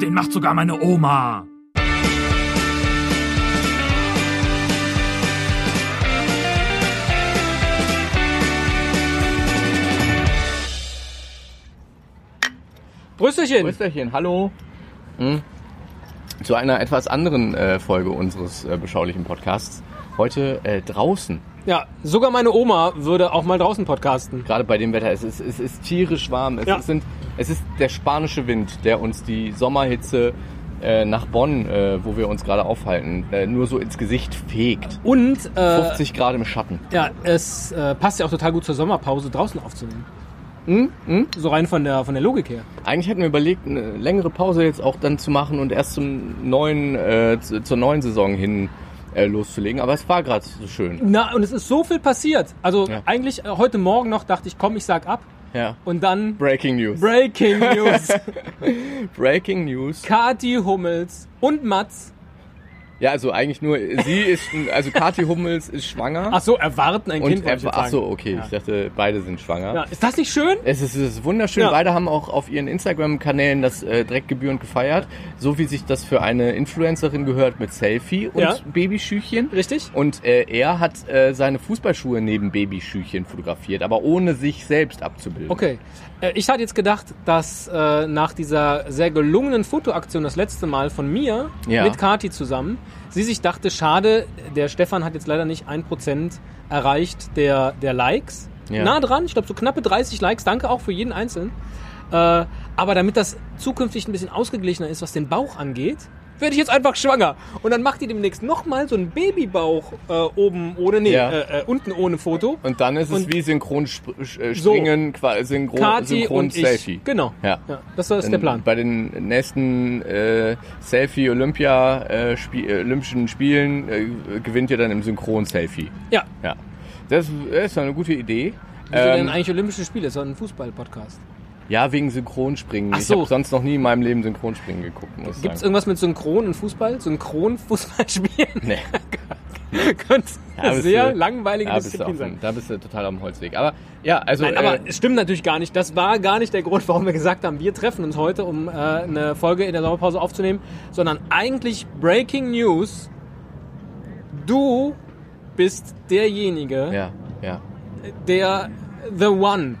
Den macht sogar meine Oma. Brüsterchen. Brüsterchen, hallo. Hm. Zu einer etwas anderen äh, Folge unseres äh, beschaulichen Podcasts. Heute äh, draußen. Ja, sogar meine Oma würde auch mal draußen podcasten. Gerade bei dem Wetter. Es ist, es ist tierisch warm. Es, Ja. ist, sind, es ist der spanische Wind, der uns die Sommerhitze äh, nach Bonn, äh, wo wir uns gerade aufhalten, äh, nur so ins Gesicht fegt. Und äh, 50 Grad im Schatten. ja, es äh, passt ja auch total gut zur Sommerpause draußen aufzunehmen. Hm? Hm? So rein von der von der Logik her. Eigentlich hatten wir überlegt, eine längere Pause jetzt auch dann zu machen und erst zum neuen, äh, zu- zur neuen Saison hin äh, loszulegen. Aber es war gerade so schön. Na, und es ist so viel passiert. Also Ja. eigentlich äh, heute Morgen noch dachte ich, komm, ich sag ab. Ja. Und dann Breaking News. Breaking News. Breaking News. Kati Hummels und Mats. Ja, also eigentlich nur, sie ist, also Kathi Hummels ist schwanger. Ach so, erwarten ein Kind. er, ach so, okay, Ja. ich dachte, beide sind schwanger. Ja, ist das nicht schön? Es ist, es ist wunderschön. Ja. Beide haben auch auf ihren Instagram-Kanälen das äh, direkt gebührend gefeiert. So wie sich das für eine Influencerin gehört mit Selfie und Ja. Babyschüchchen. Richtig? Und äh, er hat äh, seine Fußballschuhe neben Babyschüchchen fotografiert, aber ohne sich selbst abzubilden. Okay. Äh, Ich hatte jetzt gedacht, dass äh, nach dieser sehr gelungenen Fotoaktion das letzte Mal von mir mit Kati zusammen, sie sich dachte, schade, der Stefan hat jetzt leider nicht ein Prozent erreicht der, der Likes. Ja. Nah dran, ich glaube so knappe 30 Likes, danke auch für jeden Einzelnen. Äh, aber damit das zukünftig ein bisschen ausgeglichener ist, was den Bauch angeht, werde ich jetzt einfach schwanger. Und dann macht die demnächst nochmal so einen Babybauch äh, oben ohne, nee, Ja. äh, äh, unten ohne Foto. Und dann ist es Und- wie Synchronspringen, quasi synchron, Kati synchron und ich. Selfie. Genau. Ja. Ja, das ist der Plan. Bei den nächsten äh, Selfie Olympia äh, Spie äh, Olympischen Spielen äh, gewinnt ihr dann im Synchron Selfie. Ja. Ja. Das, ist eine gute Idee. Wieso denn Ähm, eigentlich Olympische Spiele? Das ist doch ein Fußball-Podcast. Ja, wegen Synchronspringen. Ach Ich so. habe sonst noch nie in meinem Leben Synchronspringen geguckt, muss ich Gibt es sagen. irgendwas mit Synchron und Fußball? Synchron-Fußball spielen? Nee. Könnte Ja, sehr du- langweilige du Disziplin auf sein. dem, da bist du total am Holzweg. Aber ja, also Nein, aber äh, es stimmt natürlich gar nicht. Das war gar nicht der Grund, warum wir gesagt haben, wir treffen uns heute, um äh, eine Folge in der Sommerpause aufzunehmen, sondern eigentlich Breaking News. Du bist derjenige, ja, ja. der The One.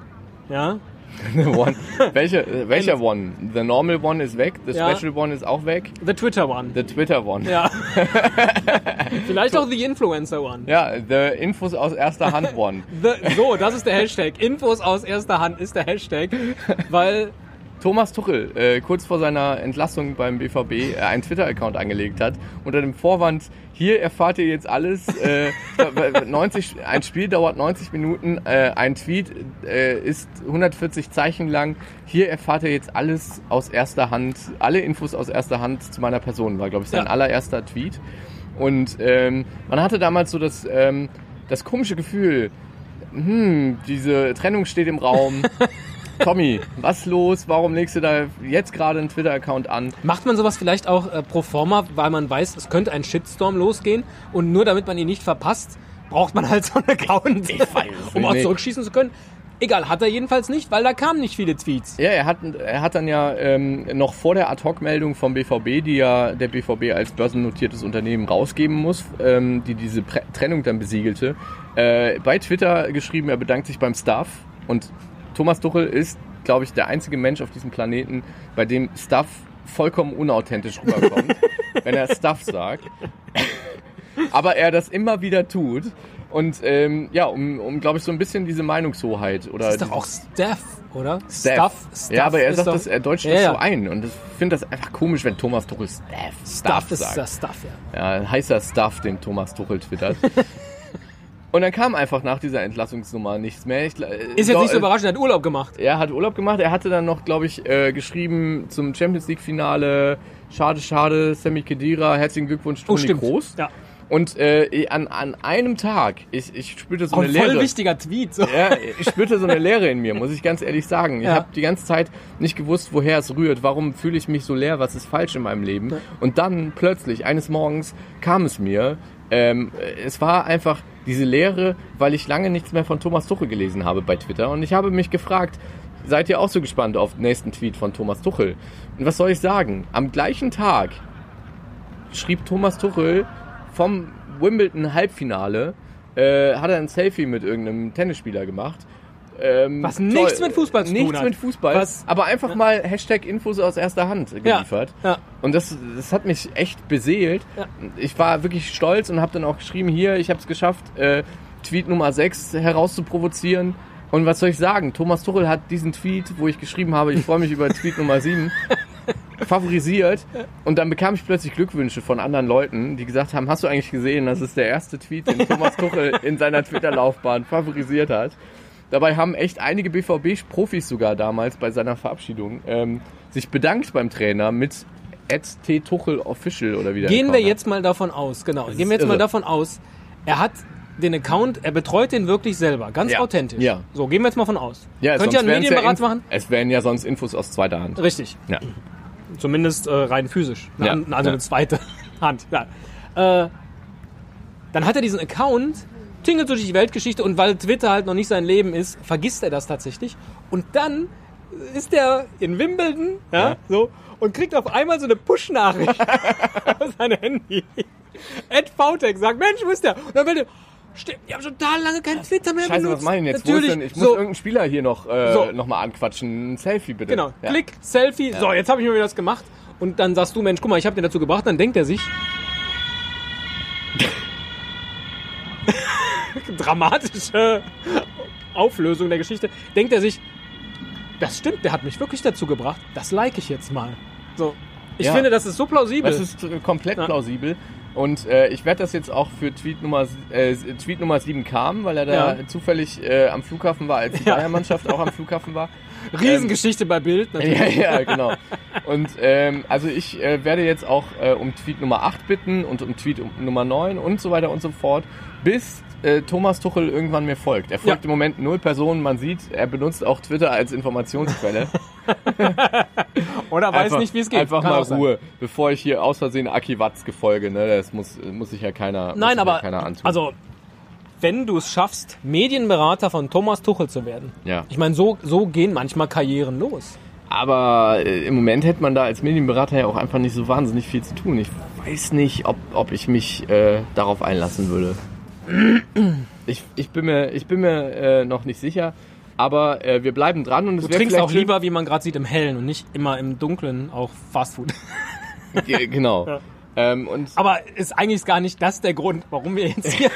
Ja? one. Welche, welcher One? The normal one ist weg, the Ja. special one ist auch weg, The Twitter One. the Twitter one. ja. Vielleicht auch The Influencer One. Ja, the Infos aus erster Hand one. The, so, das ist der Hashtag. Infos aus erster Hand ist der Hashtag, weil Thomas Tuchel äh, kurz vor seiner Entlassung beim BVB äh, einen Twitter-Account angelegt hat unter dem Vorwand, hier erfahrt ihr jetzt alles, äh, 90, ein Spiel dauert 90 Minuten, äh, ein Tweet äh, ist 140 Zeichen lang, hier erfahrt ihr jetzt alles aus erster Hand, alle Infos aus erster Hand zu meiner Person, war glaube ich sein Ja. allererster Tweet. Und ähm, man hatte damals so das, ähm, das komische Gefühl, hm, diese Trennung steht im Raum. Tommy, was los? Warum legst du da jetzt gerade einen Twitter-Account an? macht man sowas vielleicht auch äh, pro forma, weil man weiß, es könnte ein Shitstorm losgehen und nur damit man ihn nicht verpasst, braucht man halt so einen Account, um auch zurückschießen zu können. Egal, hat er jedenfalls nicht, weil da kamen nicht viele Tweets. Ja, er hat, er hat dann ja ähm, noch vor der Ad-Hoc-Meldung vom BVB, die ja der BVB als börsennotiertes Unternehmen rausgeben muss, ähm, die diese Pre Trennung dann besiegelte, äh, bei Twitter geschrieben, er bedankt sich beim Staff. Und Thomas Tuchel ist, glaube ich, der einzige Mensch auf diesem Planeten, bei dem Staff vollkommen unauthentisch rüberkommt, wenn er Stuff sagt. Aber er das immer wieder tut. Und ähm, ja, um, um glaube ich, so ein bisschen diese Meinungshoheit oder Das ist doch auch Staff, oder? Staff. Stuff ja, aber er sagt doch- das, er deutscht Ja, das so ein. Und ich finde das einfach komisch, wenn Thomas Tuchel Staff, Stuff Stuff ist sagt. das Stuff, ja. Ja, heißer Stuff, den Thomas Tuchel twittert. Und dann kam einfach nach dieser Entlassungsnummer nichts mehr. Ich, äh, Ist jetzt nicht so überraschend, er hat Urlaub gemacht. Er hat Urlaub gemacht. Er hatte dann noch, glaube ich, äh, geschrieben zum Champions League Finale. Schade, schade, Sammy Kedira, herzlichen Glückwunsch, Oh, Toni stimmt. Kroos. Ja. Und äh, an, an einem Tag, ich, ich spürte so eine ein voll Leere. wichtiger Tweet. So. Ja, ich spürte so eine Leere in mir, muss ich ganz ehrlich sagen. Ich Ja. habe die ganze Zeit nicht gewusst, woher es rührt. Warum fühle ich mich so leer? Was ist falsch in meinem Leben? Und dann plötzlich, eines Morgens, kam es mir. Ähm, es war einfach diese Leere, weil ich lange nichts mehr von Thomas Tuchel gelesen habe bei Twitter. Und ich habe mich gefragt, seid ihr auch so gespannt auf den nächsten Tweet von Thomas Tuchel. Und was soll ich sagen? Am gleichen Tag schrieb Thomas Tuchel vom Wimbledon Halbfinale, äh, hat er ein Selfie mit irgendeinem Tennisspieler gemacht. Ähm, Was nichts mit Fußball zu tun nichts hat. mit Fußball, Was- aber einfach mal Hashtag Infos aus erster Hand geliefert. ja. Und das, das hat mich echt beseelt. Ja. Ich war wirklich stolz und habe dann auch geschrieben, hier, ich habe es geschafft, äh, Tweet Nummer 6 herauszuprovozieren. Und was soll ich sagen? Thomas Tuchel hat diesen Tweet, wo ich geschrieben habe, ich freue mich über Tweet Nummer 7, favorisiert. Und dann bekam ich plötzlich Glückwünsche von anderen Leuten, die gesagt haben, hast du eigentlich gesehen, das ist der erste Tweet, den Thomas Tuchel in seiner Twitter-Laufbahn favorisiert hat. Dabei haben echt einige BVB-Profis sogar damals bei seiner Verabschiedung ähm, sich bedankt beim Trainer mit @ttuchelofficial oder wie der Gehen wir jetzt mal davon aus, genau. ist Gehen wir jetzt mal irre. davon aus, er hat den Account, er betreut den wirklich selber, ganz Ja. authentisch. Ja. So, gehen wir jetzt mal von aus. Ja, Könnt ihr einen Medienberat ja machen? Es wären ja sonst Infos aus zweiter Hand. Richtig. Ja. Zumindest äh, rein physisch. Eine, Ja, also eine zweite Hand. Äh, dann hat er diesen Account, tingelt durch die Weltgeschichte und weil Twitter halt noch nicht sein Leben ist, vergisst er das tatsächlich. Und dann ist er in Wimbledon, ja, Ja. so, und kriegt auf einmal so eine Push-Nachricht auf sein Handy. Ed Vautek sagt, Mensch, wo ist der? Und dann will er, stimmt, ich habe schon total lange kein Twitter mehr Scheiße, benutzt. was mache ich jetzt? Natürlich, ich muss so, irgendeinen Spieler hier noch, äh, So. noch mal anquatschen. Ein Selfie bitte. Genau, Ja. Klick, Selfie. So, jetzt habe ich mir wieder das gemacht. Und dann sagst du, Mensch, guck mal, ich habe den dazu gebracht. Dann denkt er sich. Dramatische Auflösung der Geschichte. Denkt er sich, das stimmt, der hat mich wirklich dazu gebracht. Das like ich jetzt mal. So. Ich Ja. finde, das ist so plausibel. Das ist komplett Ja. plausibel. Und äh, ich werde das jetzt auch für Tweet Nummer, äh, Tweet Nummer 7 kam, weil er da Ja. zufällig äh, am Flughafen war, als die Ja. Bayern-Mannschaft auch am Flughafen war. Riesengeschichte bei Bild. Natürlich. Ja, ja, genau. Und ähm, also ich äh, werde jetzt auch äh, um Tweet Nummer 8 bitten und um Tweet um, Nummer 9 und so weiter und so fort, bis äh, Thomas Tuchel irgendwann mir folgt. Er folgt Ja. im Moment null Personen, man sieht, er benutzt auch Twitter als Informationsquelle. Oder weiß einfach, nicht, wie es geht. Einfach Kann mal sein. Ruhe, bevor ich hier aus Versehen Aki Watzke folge, ne? Das muss, muss sich ja keiner, Nein, aber ja keiner antun. also wenn du es schaffst, Medienberater von Thomas Tuchel zu werden. Ja. Ich meine, so, so gehen manchmal Karrieren los. Aber äh, im Moment hätte man da als Medienberater ja auch einfach nicht so wahnsinnig viel zu tun. Ich weiß nicht, ob, ob ich mich äh, darauf einlassen würde. Ich, ich bin mir, ich bin mir äh, noch nicht sicher. Aber äh, wir bleiben dran und es Du trinkst auch lieber, wie man gerade sieht, im Hellen und nicht immer im Dunklen auch Fastfood. Ge- Genau. Ja. Ähm, Aber ist eigentlich gar nicht das der Grund, warum wir jetzt hier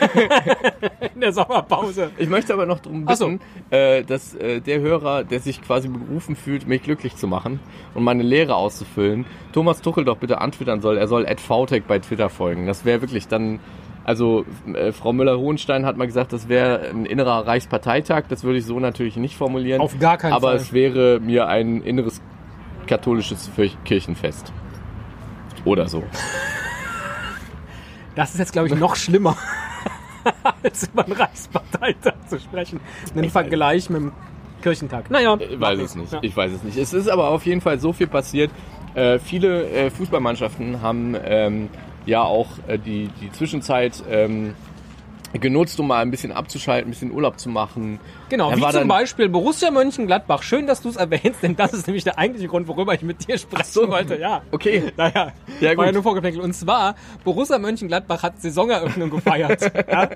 in der Sommerpause. ich möchte aber noch darum Ach so. bitten, äh, dass äh, der Hörer, der sich quasi berufen fühlt, mich glücklich zu machen und meine Lehre auszufüllen, Thomas Tuchel doch bitte antwittern soll. Er soll @vtech bei Twitter folgen. Das wäre wirklich dann also äh, Frau Müller-Hohenstein hat mal gesagt, das wäre ein innerer Reichsparteitag. Das würde ich so natürlich nicht formulieren. Auf gar keinen aber Fall. es wäre mir ein inneres katholisches Kirchenfest. Oder so. Das ist jetzt, glaube ich, noch schlimmer, als über einen Reichsparteitag zu sprechen. Einen Vergleich mit dem Kirchentag. Naja, Ich weiß es nicht. Ja. Ich weiß es nicht. Es ist aber auf jeden Fall so viel passiert. Äh, viele äh, Fußballmannschaften haben ähm, ja auch äh, die, die Zwischenzeit ähm, genutzt, um mal ein bisschen abzuschalten, ein bisschen Urlaub zu machen. Genau, Er wie zum Beispiel Borussia Mönchengladbach. Schön, dass du es erwähnst, denn das ist nämlich der eigentliche Grund, worüber ich mit dir sprechen so. wollte. Ja. Okay. Naja, Ja, war ja gut. nur vorgeplänkelt. Und zwar, Borussia Mönchengladbach hat Saisoneröffnung gefeiert. ja.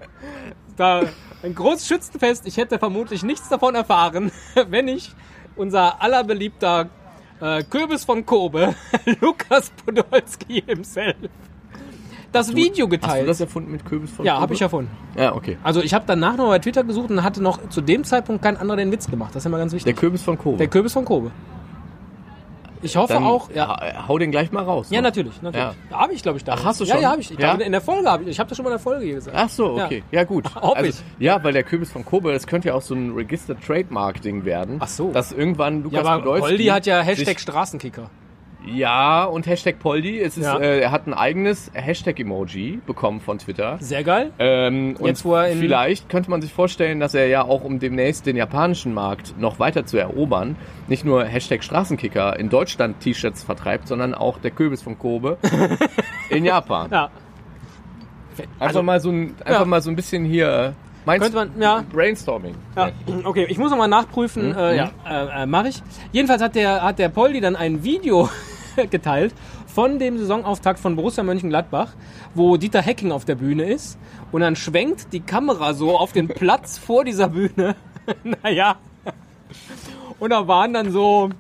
Da ein großes Schützenfest. Ich hätte vermutlich nichts davon erfahren, wenn ich unser allerbeliebter äh, Kürbis von Kobe, Lukas Podolski himself, das Video Hast du geteilt. das erfunden mit Kürbis von ja, habe ich erfunden. Ja, okay. Also ich habe danach noch bei Twitter gesucht und hatte noch zu dem Zeitpunkt kein anderer den Witz gemacht. Das ist immer ganz Der wichtig. Kürbis von Kobe. Der Kürbis von Kobe. Ich hoffe Dann auch, ja. ha- Hau den gleich mal raus. Ja, so. natürlich, natürlich. Ja. Da habe ich, glaube ich, da. Ach, hast du Ja, schon? ja, habe ich. Ich Ja? glaube, in der Folge habe ich. Ich habe das schon mal in der Folge hier gesagt. Ach so, Ja. okay. Ja, gut. Hoffe also, ich. Ja, weil der Kürbis von Kobe, das könnte ja auch so ein Registered Trademark-Ding werden. Ach so. Dass irgendwann Lukas Ja, aber Podolski hat ja Hashtag Straßenkicker. Ja, und Hashtag Poldi. Es ist, Ja. äh, er hat ein eigenes Hashtag-Emoji bekommen von Twitter. Sehr geil. Ähm, Jetzt, und wo er in- vielleicht könnte man sich vorstellen, dass er ja auch, um demnächst den japanischen Markt noch weiter zu erobern, nicht nur Hashtag Straßenkicker in Deutschland T-Shirts vertreibt, sondern auch der Kürbis von Kobe in Japan. Ja. Einfach, mal so ein, einfach Also Ja. mal so ein bisschen hier Meinst Könnte man, ja. Brainstorming. Ja, okay, ich muss nochmal nachprüfen. Mhm. Äh, ja, äh, äh, mache ich. Jedenfalls hat der, hat der Poldi dann ein Video geteilt von dem Saisonauftakt von Borussia Mönchengladbach, wo Dieter Hecking auf der Bühne ist. Und dann schwenkt die Kamera so auf den Platz vor dieser Bühne. naja. Und da waren dann so,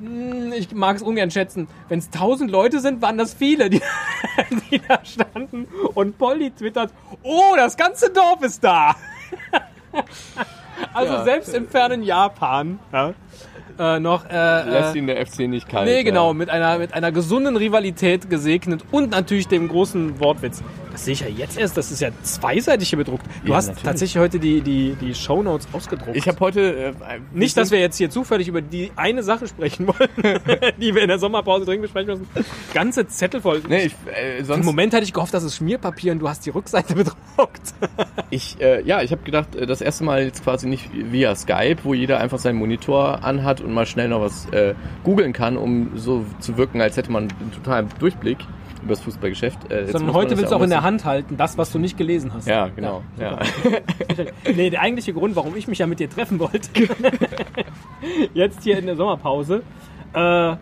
hm, ich mag es ungern schätzen, wenn es tausend Leute sind, waren das viele, die, die da standen. Und Poldi twittert, oh, das ganze Dorf ist da. Also Ja. selbst im fernen Japan ja, äh, noch äh, Lässt äh, ihn der FC nicht kalt. nee ja. genau mit einer mit einer gesunden Rivalität gesegnet und natürlich dem großen Wortwitz. Das sehe ich ja jetzt erst. Das ist ja zweiseitig hier bedruckt. Du Ja, hast natürlich. tatsächlich heute die die die Shownotes ausgedruckt. Ich habe heute... Äh, nicht, dass wir jetzt hier zufällig über die eine Sache sprechen wollen, die wir in der Sommerpause dringend besprechen müssen. Ganze Zettel voll. Nee, ich, äh, Im sonst... Moment hätte ich gehofft, dass es Schmierpapier und du hast die Rückseite bedruckt. Ich, äh, ja, ich habe gedacht, äh, das erste Mal jetzt quasi nicht via Skype, wo jeder einfach seinen Monitor anhat und mal schnell noch was äh, googeln kann, um so zu wirken, als hätte man einen totalen Durchblick über das Fußballgeschäft. Äh, Sondern heute willst ja du auch in der Hand halten, das, was du nicht gelesen hast. Ja, genau. Ja. Nee, der eigentliche Grund, warum ich mich ja mit dir treffen wollte, jetzt hier in der Sommerpause, äh,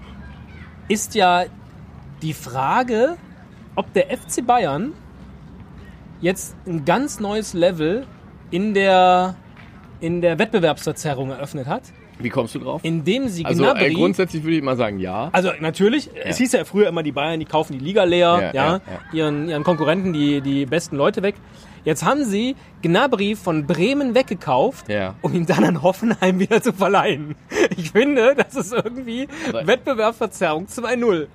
ist ja die Frage, ob der FC Bayern jetzt ein ganz neues Level in der, in der Wettbewerbsverzerrung eröffnet hat, Wie kommst du drauf? indem sie Also äh, Gnabry... grundsätzlich würde ich mal sagen, ja. Also natürlich, es hieß ja früher immer, die Bayern, die kaufen die Liga leer, Ja, ja, ja, ja. Ihren, ihren Konkurrenten die, die besten Leute weg. Jetzt haben sie Gnabry von Bremen weggekauft, Ja. um ihn dann an Hoffenheim wieder zu verleihen. Ich finde, das ist irgendwie Aber- Wettbewerbsverzerrung 2-0.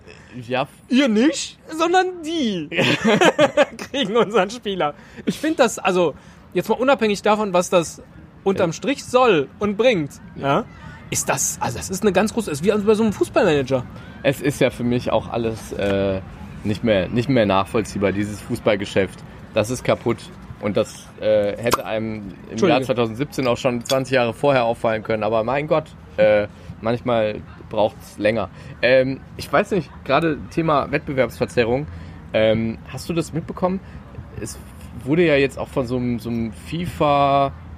Ja, Ihr nicht, sondern die kriegen unseren Spieler. Ich finde das, also jetzt mal unabhängig davon, was das unterm Strich soll und bringt, ja, ist das, also das ist eine ganz große, ist wie bei so einem Fußballmanager. es ist ja für mich auch alles äh, nicht, mehr, nicht mehr nachvollziehbar, dieses Fußballgeschäft. Das ist kaputt. Und das äh, hätte einem im. Jahr 2017 auch schon 20 Jahre vorher auffallen können. Aber mein Gott, äh, manchmal braucht es länger. Ähm, ich weiß nicht, gerade Thema Wettbewerbsverzerrung. Ähm, hast du das mitbekommen? Es wurde ja jetzt auch von so einem, so einem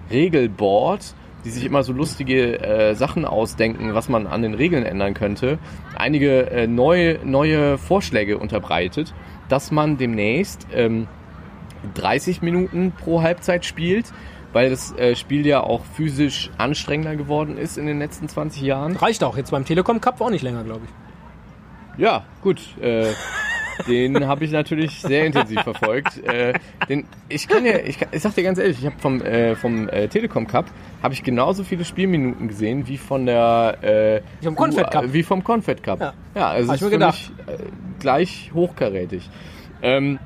FIFA-Regelboard, die sich immer so lustige äh, Sachen ausdenken, was man an den Regeln ändern könnte, einige äh, neue, neue Vorschläge unterbreitet, dass man demnächst ähm, 30 Minuten pro Halbzeit spielt, weil das äh, Spiel ja auch physisch anstrengender geworden ist in den letzten 20 Jahren. Reicht auch. Jetzt beim Telekom Cup auch nicht länger, glaube ich. Ja, gut. Äh, den habe ich natürlich sehr intensiv verfolgt. Äh, den, ich kann ja, ich, ich sag dir ganz ehrlich, ich habe vom, äh, vom äh, Telekom Cup habe ich genauso viele Spielminuten gesehen wie von der äh, Wie vom Confed Cup. U- Wie vom Confed Cup. Ja. Ja, also ist mir gedacht. mich äh, gleich hochkarätig. Ähm,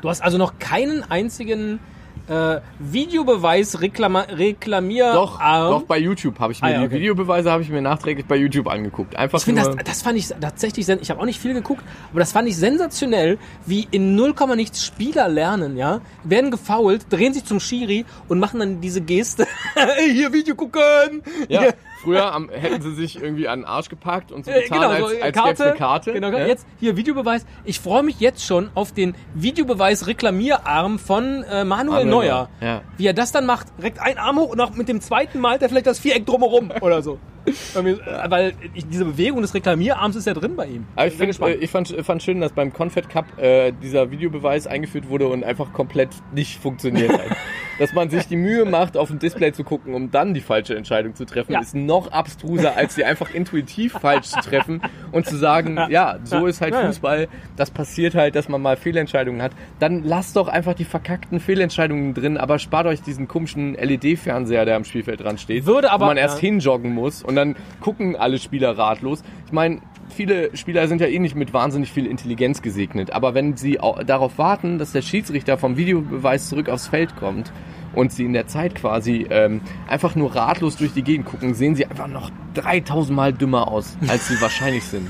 Du hast also noch keinen einzigen äh, Videobeweis reklama reklamier doch, Arm. doch bei YouTube habe ich mir Ah, ja, die okay. Videobeweise habe ich mir nachträglich bei YouTube angeguckt. Einfach Ich finde, das, das fand ich tatsächlich, ich habe auch nicht viel geguckt, aber das fand ich sensationell, wie in 0, nichts Spieler lernen, ja, werden gefoult, drehen sich zum Schiri und machen dann diese Geste, hier Video gucken, ja. Früher am, hätten sie sich irgendwie an den Arsch gepackt und so Äh, getan, genau, als, so als Karte, gäb's eine Karte. Genau, ja? jetzt hier Videobeweis. Ich freue mich jetzt schon auf den Videobeweis-Reklamierarm von äh, Manuel Manuel Neuer. Ja. Wie er das dann macht, direkt einen Arm hoch und auch mit dem zweiten malt er vielleicht das Viereck drumherum oder so. Weil äh, diese Bewegung des Reklamierarms ist ja drin bei ihm. Aber ich, find, äh, ich fand, fand schön, dass beim Confed Cup äh, dieser Videobeweis eingeführt wurde und einfach komplett nicht funktioniert hat. dass man sich die Mühe macht, auf dem Display zu gucken, um dann die falsche Entscheidung zu treffen, Ja. ist noch abstruser, als sie einfach intuitiv falsch zu treffen und zu sagen, ja, so ist halt. Fußball, das passiert halt, dass man mal Fehlentscheidungen hat. Dann lasst doch einfach die verkackten Fehlentscheidungen drin, aber spart euch diesen komischen LED-Fernseher, der am Spielfeld dran steht, Würde aber- wo man erst hinjoggen muss und dann gucken alle Spieler ratlos. Ich meine, viele Spieler sind ja eh nicht mit wahnsinnig viel Intelligenz gesegnet, aber wenn sie au- darauf warten, dass der Schiedsrichter vom Videobeweis zurück aufs Feld kommt und sie in der Zeit quasi ähm, einfach nur ratlos durch die Gegend gucken, sehen sie einfach noch 3000 Mal dümmer aus, als sie wahrscheinlich sind.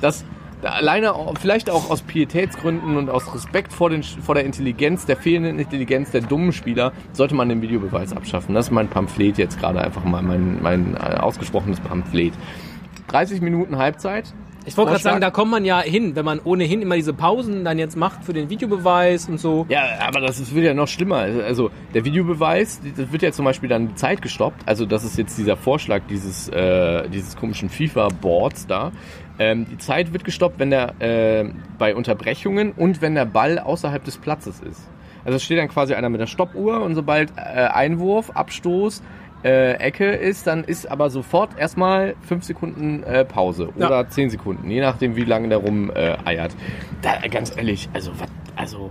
Das da alleine vielleicht auch aus Pietätsgründen und aus Respekt vor, den, vor der Intelligenz, der fehlenden Intelligenz der dummen Spieler, sollte man den Videobeweis abschaffen. Das ist mein Pamphlet jetzt gerade einfach mal, mein, mein äh, ausgesprochenes Pamphlet. 30 Minuten Halbzeit. Ich wollte gerade sagen, da kommt man ja hin, wenn man ohnehin immer diese Pausen dann jetzt macht für den Videobeweis und so. Ja, aber das ist, wird ja noch schlimmer. Also der Videobeweis, das wird ja zum Beispiel dann die Zeit gestoppt. Also das ist jetzt dieser Vorschlag dieses, äh, dieses komischen FIFA-Boards da. Ähm, die Zeit wird gestoppt, wenn der äh, bei Unterbrechungen und wenn der Ball außerhalb des Platzes ist. Also es steht dann quasi einer mit der Stoppuhr und sobald äh, Einwurf, Abstoß, äh, Ecke ist, dann ist aber sofort erstmal fünf Sekunden äh, Pause Ja. oder zehn Sekunden, je nachdem wie lange der rum äh, eiert. Da, ganz ehrlich, also was, also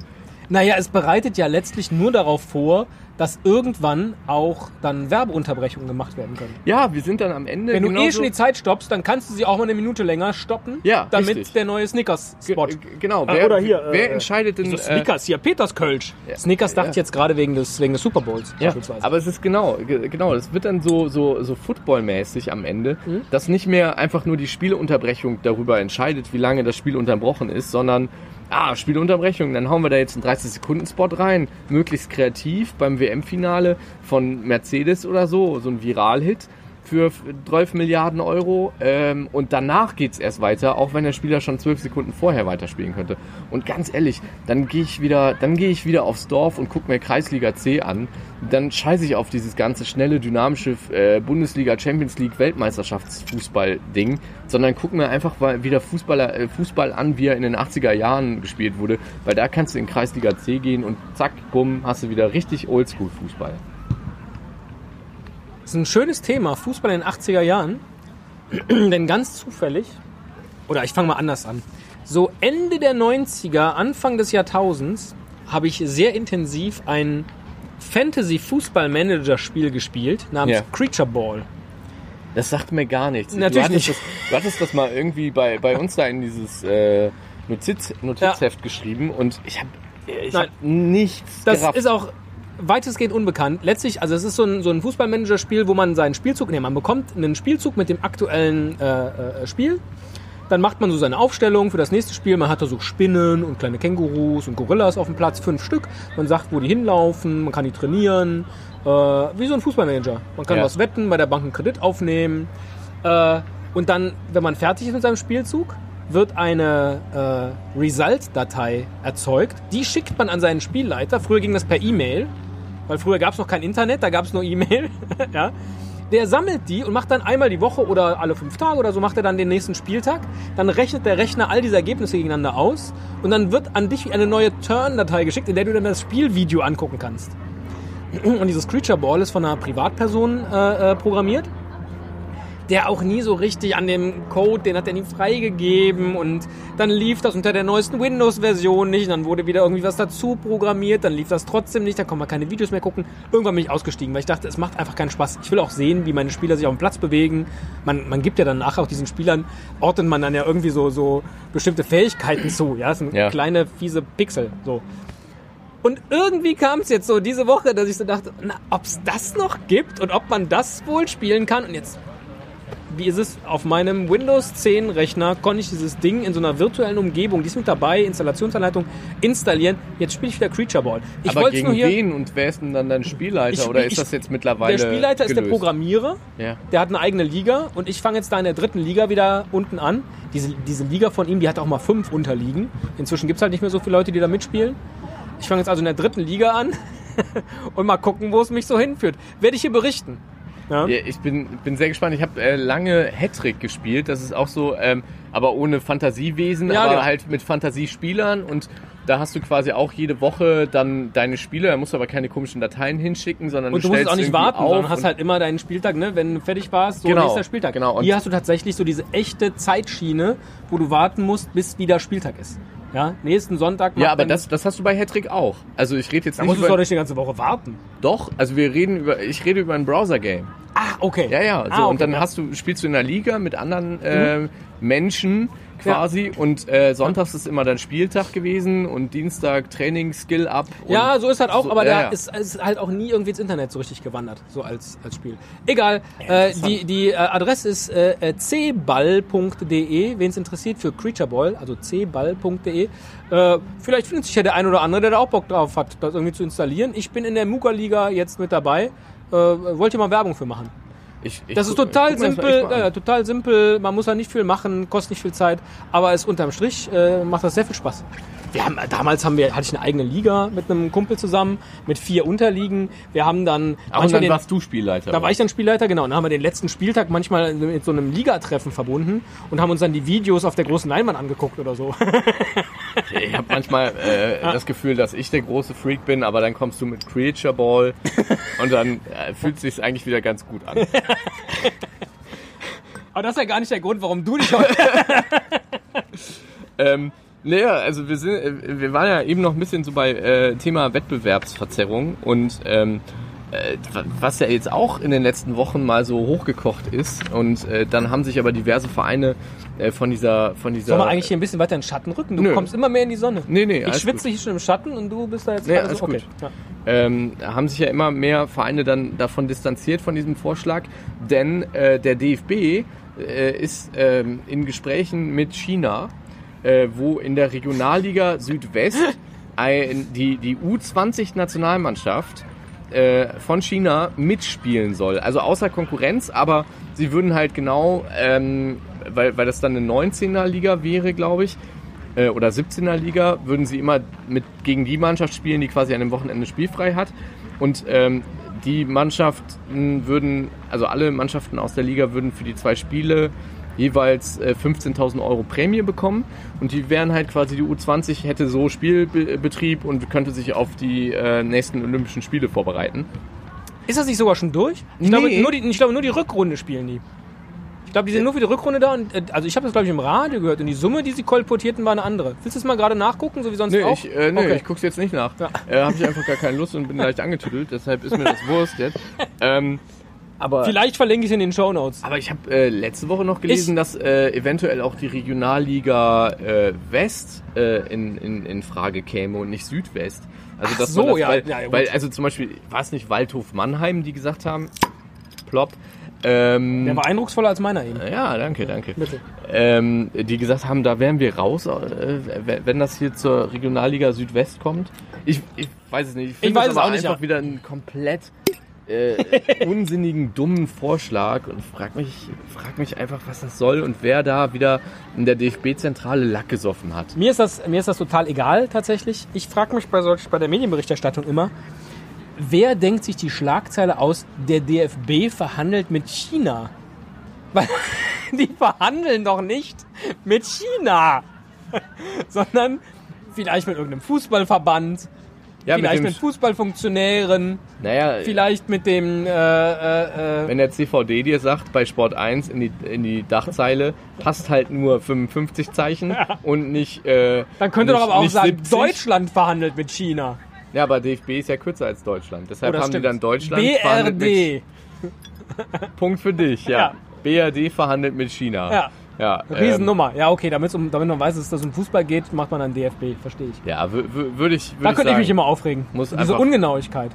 Naja, es bereitet ja letztlich nur darauf vor, dass irgendwann auch dann Werbeunterbrechungen gemacht werden können. Ja, wir sind dann am Ende. Wenn du eh schon die Zeit stoppst, dann kannst du sie auch mal eine Minute länger stoppen, Ja, damit richtig. der neue Snickers-Spot. Ge- Genau, Ah, wer, oder hier, wer äh, entscheidet denn. So Snickers hier, Peters Kölsch. Ja. Snickers dachte Ja. ich jetzt gerade wegen des, wegen des Super Bowls Ja, beispielsweise. aber es ist genau, ge- genau, es wird dann so, so, so footballmäßig am Ende, Mhm. dass nicht mehr einfach nur die Spielunterbrechung darüber entscheidet, wie lange das Spiel unterbrochen ist, sondern, ah, Spielunterbrechung, dann hauen wir da jetzt einen 30-Sekunden-Spot rein, möglichst kreativ beim WM-Finale von Mercedes oder so, so ein Viral-Hit für 12 Milliarden Euro ähm, und danach geht's erst weiter, auch wenn der Spieler schon 12 Sekunden vorher weiterspielen könnte. Und ganz ehrlich, dann gehe ich wieder, ich wieder aufs Dorf und gucke mir Kreisliga C an. Dann scheiße ich auf dieses ganze schnelle, dynamische äh, Bundesliga, Champions League, Weltmeisterschaftsfußball-Ding, sondern guck mir einfach mal wieder Fußballer, äh, Fußball an, wie er in den 80er Jahren gespielt wurde, weil da kannst du in Kreisliga C gehen und zack, bumm, hast du wieder richtig Oldschool-Fußball. Das ist ein schönes Thema, Fußball in den 80er Jahren. Denn ganz zufällig, oder ich fange mal anders an. So Ende der 90er, Anfang des Jahrtausends habe ich sehr intensiv ein Fantasy-Fußball-Manager-Spiel gespielt namens Ja. Creature Ball. Das sagt mir gar nichts. Natürlich du hattest nicht. Das, du hattest das mal irgendwie bei, bei uns da in dieses äh, Notiz, Notizheft geschrieben und ich habe ich Nein. hab nichts Das gerafft. ist auch weitestgehend unbekannt. Letztlich, also es ist so ein, so ein Fußballmanager-Spiel, wo man seinen Spielzug, nee, man bekommt einen Spielzug mit dem aktuellen äh, äh, Spiel. Dann macht man so seine Aufstellung für das nächste Spiel. Man hat da so Spinnen und kleine Kängurus und Gorillas auf dem Platz, fünf Stück. Man sagt, wo die hinlaufen, man kann die trainieren. Äh, wie so ein Fußballmanager. Man kann Ja. was wetten, bei der Bank einen Kredit aufnehmen. Äh, und dann, wenn man fertig ist mit seinem Spielzug, wird eine äh, Result-Datei erzeugt. Die schickt man an seinen Spielleiter. Früher ging das per E-Mail, weil früher gab es noch kein Internet, da gab es nur E-Mail. ja. Der sammelt die und macht dann einmal die Woche oder alle fünf Tage oder so macht er dann den nächsten Spieltag. Dann rechnet der Rechner all diese Ergebnisse gegeneinander aus und dann wird an dich eine neue Turn-Datei geschickt, in der du dann das Spielvideo angucken kannst. Und dieses Creature Ball ist von einer Privatperson äh, äh, programmiert der auch nie so richtig an dem Code, den hat er nie freigegeben und dann lief das unter der neuesten Windows-Version nicht, dann wurde wieder irgendwie was dazu programmiert, dann lief das trotzdem nicht, da kann man keine Videos mehr gucken. Irgendwann bin ich ausgestiegen, weil ich dachte, es macht einfach keinen Spaß. Ich will auch sehen, wie meine Spieler sich auf dem Platz bewegen. Man, man gibt ja dann nachher auch diesen Spielern, ordnet man dann ja irgendwie so, so bestimmte Fähigkeiten zu, ja, das sind Ja. kleine, fiese Pixel, so. Und irgendwie kam es jetzt so diese Woche, dass ich so dachte, na, ob es das noch gibt und ob man das wohl spielen kann. Und jetzt, wie ist es, auf meinem Windows 10 Rechner konnte ich dieses Ding in so einer virtuellen Umgebung, die ist mit dabei, Installationsanleitung, installieren. Jetzt spiele ich wieder Creature Ball. Ich Aber gegen nur hier. wen und wer ist denn dann dein Spielleiter? Ich- oder ich- ist das jetzt mittlerweile Der Spielleiter ist der gelöst? Programmierer. Ja. Der hat eine eigene Liga und ich fange jetzt da in der dritten Liga wieder unten an. Diese, diese Liga von ihm, die hat auch mal fünf Unterliegen. Inzwischen gibt es halt nicht mehr so viele Leute, die da mitspielen. Ich fange jetzt also in der dritten Liga an und mal gucken, wo es mich so hinführt. Werde ich hier berichten. Ja? Ja, ich bin, bin sehr gespannt. Ich habe äh, lange Hattrick gespielt. Das ist auch so, ähm, aber ohne Fantasiewesen, Ja, aber genau. halt mit Fantasiespielern. Und da hast du quasi auch jede Woche dann deine Spiele. Da musst du aber keine komischen Dateien hinschicken, sondern Und du musst auch nicht warten, sondern hast halt immer deinen Spieltag, ne? wenn du fertig warst, so Genau, nächster Spieltag. genau. Und- Hier hast du tatsächlich so diese echte Zeitschiene, wo du warten musst, bis wieder Spieltag ist. Ja, nächsten Sonntag Ja, aber das, das hast du bei Hattrick auch. Also ich rede jetzt da nicht musst du doch nicht die ganze Woche warten. Doch, also wir reden über... Ich rede über ein Browser-Game. Ah, okay. Ja, ja. So, ah, okay, und dann ja. hast du, spielst du in der Liga mit anderen äh, Menschen quasi und äh, sonntags ist immer dann Spieltag gewesen und Dienstag Training, Skill up. Ja, so ist halt auch, so- aber ja, da ja. Ist, ist halt auch nie irgendwie ins Internet so richtig gewandert, so als, als Spiel. Egal, äh, die, die äh, Adresse ist äh, äh, cball.de, wen es interessiert für Creature Ball, also cball.de. Äh, vielleicht findet sich ja der ein oder andere, der da auch Bock drauf hat, das irgendwie zu installieren. Ich bin in der Muka-Liga jetzt mit dabei. Äh, wollt ihr mal Werbung für machen? Ich, ich Das ist guck- total guck simpel, an. ja, total simpel. Man muss da nicht viel machen, kostet nicht viel Zeit, aber es unterm Strich äh, macht das sehr viel Spaß. Wir haben, damals haben wir, hatte ich eine eigene Liga mit einem Kumpel zusammen, mit vier Unterliegen. Wir haben dann Ach, und dann den, warst du Spielleiter. da war ich dann Spielleiter, genau. Und dann haben wir den letzten Spieltag manchmal mit so einem Ligatreffen verbunden und haben uns dann die Videos auf der großen Leinwand angeguckt oder so. Ich habe manchmal äh, das Gefühl, dass ich der große Freak bin, aber dann kommst du mit Creature Ball und dann äh, fühlt es sich eigentlich wieder ganz gut an. Aber das ist ja gar nicht der Grund, warum du dich heute. Ähm, naja, also wir sind, äh, wir waren ja eben noch ein bisschen so bei äh, Thema Wettbewerbsverzerrung und ähm, äh, was ja jetzt auch in den letzten Wochen mal so hochgekocht ist und äh, dann haben sich aber diverse Vereine äh, von dieser von dieser Sollen wir eigentlich hier ein bisschen weiter in den Schatten rücken? Du Nö. kommst immer mehr in die Sonne. Nee, nee, Ich schwitze hier schon im Schatten und du bist da jetzt Nee, alles so, okay. gut. Ja. ähm, haben sich ja immer mehr Vereine dann davon distanziert von diesem Vorschlag, denn äh, der DFB äh, ist ähm, in Gesprächen mit China, äh, wo in der Regionalliga Südwest ein, die, die U20-Nationalmannschaft äh, von China mitspielen soll. Also außer Konkurrenz, aber sie würden halt genau, ähm, weil, weil das dann eine 19er-Liga wäre, glaube ich, äh, oder 17er Liga, würden sie immer mit gegen die Mannschaft spielen, die quasi an dem Wochenende spielfrei hat. Und ähm, die Mannschaften würden, also alle Mannschaften aus der Liga würden für die zwei Spiele jeweils äh, 15.000 Euro Prämie bekommen und die wären halt quasi die U20 hätte so Spielbetrieb und könnte sich auf die äh, nächsten Olympischen Spiele vorbereiten. Ist das nicht sogar schon durch? Ich, glaube, Nee. nur die, ich glaube, nur die Rückrunde spielen die. Ich glaube, die sind nur für die Rückrunde da. Und, äh, also ich habe das, glaube ich, im Radio gehört. Und die Summe, die sie kolportierten, war eine andere. Willst du es mal gerade nachgucken, so wie sonst Nee, auch? ich, äh, nee Okay. ich guck's jetzt nicht nach. Ja. Äh, Habe ich einfach gar keine Lust und bin leicht angetüdelt, deshalb ist mir das Wurst jetzt. Ähm, aber Vielleicht verlinke ich es in den Shownotes. Aber ich habe äh, letzte Woche noch gelesen, Ich- dass äh, eventuell auch die Regionalliga äh, West äh, in, in, in Frage käme und nicht Südwest. Also Ach dass so, das, ja, weil, ja, weil also zum Beispiel war es nicht Waldhof Mannheim, die gesagt haben, plopp. Ähm, Der war eindrucksvoller als meiner eben. ja, danke, danke. Bitte. Ähm, die gesagt haben, da wären wir raus, äh, wenn- das hier zur Regionalliga Südwest kommt. Ich, ich weiß es nicht. Ich finde weiß das es aber auch nicht, einfach ja. wieder einen komplett äh, unsinnigen, dummen Vorschlag und frag mich, frag mich einfach, was das soll und wer da wieder in der DFB-Zentrale Lack gesoffen hat. Mir ist das, mir ist das total egal tatsächlich. Ich frage mich bei, solch, bei der Medienberichterstattung immer, wer denkt sich die Schlagzeile aus, der DFB verhandelt mit China? Weil die verhandeln doch nicht mit China, sondern vielleicht mit irgendeinem Fußballverband, Ja, vielleicht mit mit, Fußballfunktionären, naja, vielleicht mit dem äh, äh, äh, wenn der CVD dir sagt, bei Sport 1 in die, in die Dachzeile passt halt nur 55 Zeichen und nicht. Äh, dann könnte nicht, doch aber auch sagen, 70. Deutschland verhandelt mit China. Ja, aber DFB ist ja kürzer als Deutschland. Deshalb Oh, haben die stimmt. dann Deutschland BRD. Punkt für dich, ja. Ja. BRD verhandelt mit China. Ja. Ja, ähm, Riesennummer. Ja, okay, damit, man weiß, dass es das um Fußball geht, macht man dann DFB, verstehe ich. Ja, wü- wü- würde ich, würd Da ich könnte ich mich immer aufregen. muss Diese Ungenauigkeit.